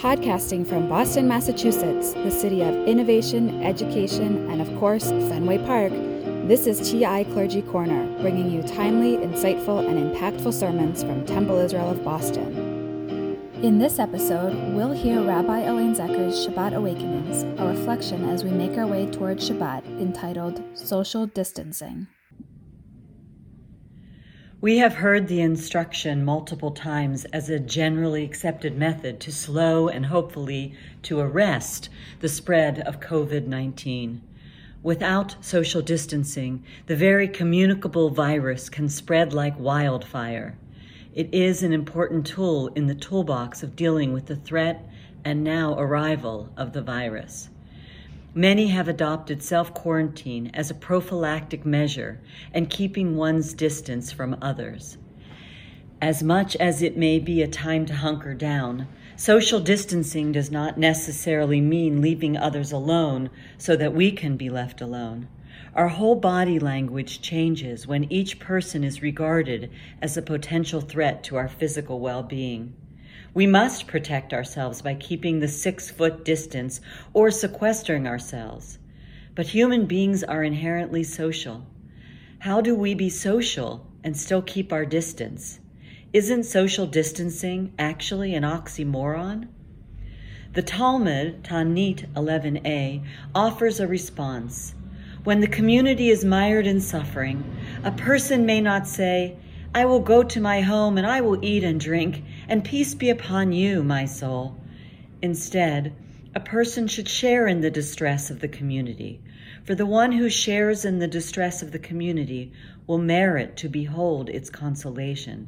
Podcasting from Boston, Massachusetts, the city of innovation, education, and of course, Fenway Park, this is TI Clergy Corner, bringing you timely, insightful, and impactful sermons from Temple Israel of Boston. In this episode, we'll hear Rabbi Elaine Zecher's Shabbat Awakenings, a reflection as we make our way toward Shabbat entitled Social Distancing. We have heard the instruction multiple times as a generally accepted method to slow and hopefully to arrest the spread of COVID 19. Without social distancing, the very communicable virus can spread like wildfire. It is an important tool in the toolbox of dealing with the threat and now arrival of the virus. Many have adopted self quarantine as a prophylactic measure and keeping one's distance from others. As much as it may be a time to hunker down, social distancing does not necessarily mean leaving others alone so that we can be left alone. Our whole body language changes when each person is regarded as a potential threat to our physical well being. We must protect ourselves by keeping the six foot distance or sequestering ourselves. But human beings are inherently social. How do we be social and still keep our distance? Isn't social distancing actually an oxymoron? The Talmud, Taanit 11a, offers a response. When the community is mired in suffering, a person may not say, I will go to my home and I will eat and drink, and peace be upon you, my soul. Instead, a person should share in the distress of the community, for the one who shares in the distress of the community will merit to behold its consolation.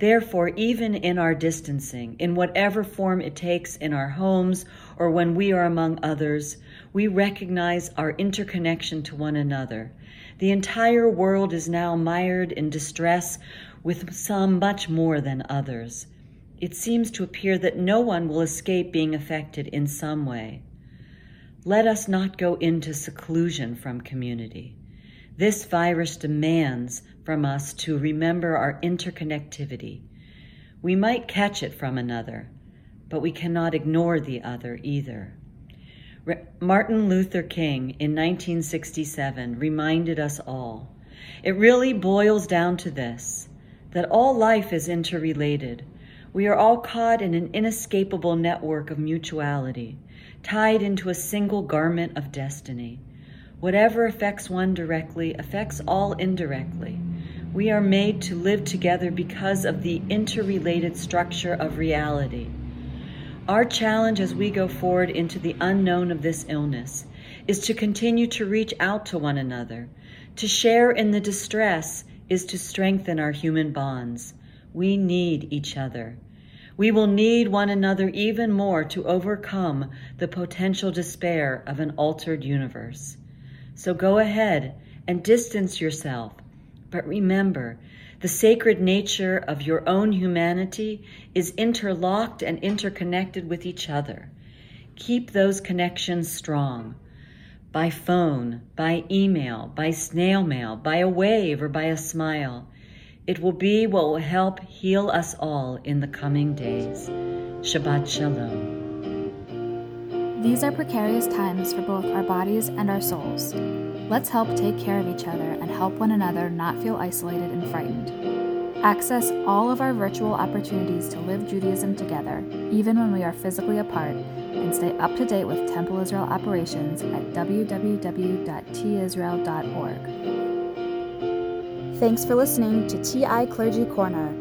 Therefore, even in our distancing, in whatever form it takes in our homes or when we are among others, we recognize our interconnection to one another the entire world is now mired in distress, with some much more than others. It seems to appear that no one will escape being affected in some way. Let us not go into seclusion from community. This virus demands from us to remember our interconnectivity. We might catch it from another, but we cannot ignore the other either. Martin Luther King in 1967 reminded us all it really boils down to this that all life is interrelated. We are all caught in an inescapable network of mutuality, tied into a single garment of destiny. Whatever affects one directly affects all indirectly. We are made to live together because of the interrelated structure of reality. Our challenge as we go forward into the unknown of this illness is to continue to reach out to one another. To share in the distress is to strengthen our human bonds. We need each other. We will need one another even more to overcome the potential despair of an altered universe. So go ahead and distance yourself, but remember the sacred nature of your own humanity is interlocked and interconnected with each other. Keep those connections strong. By phone, by email, by snail mail, by a wave, or by a smile. It will be what will help heal us all in the coming days. Shabbat Shalom. These are precarious times for both our bodies and our souls. Let's help take care of each other and help one another not feel isolated and frightened. Access all of our virtual opportunities to live Judaism together, even when we are physically apart, and stay up to date with Temple Israel operations at www.tisrael.org. Thanks for listening to TI Clergy Corner.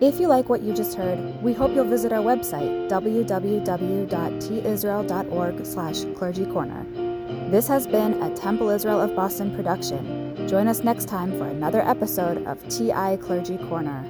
If you like what you just heard, we hope you'll visit our website, www.tisrael.org slash clergycorner. This has been a Temple Israel of Boston production. Join us next time for another episode of TI Clergy Corner.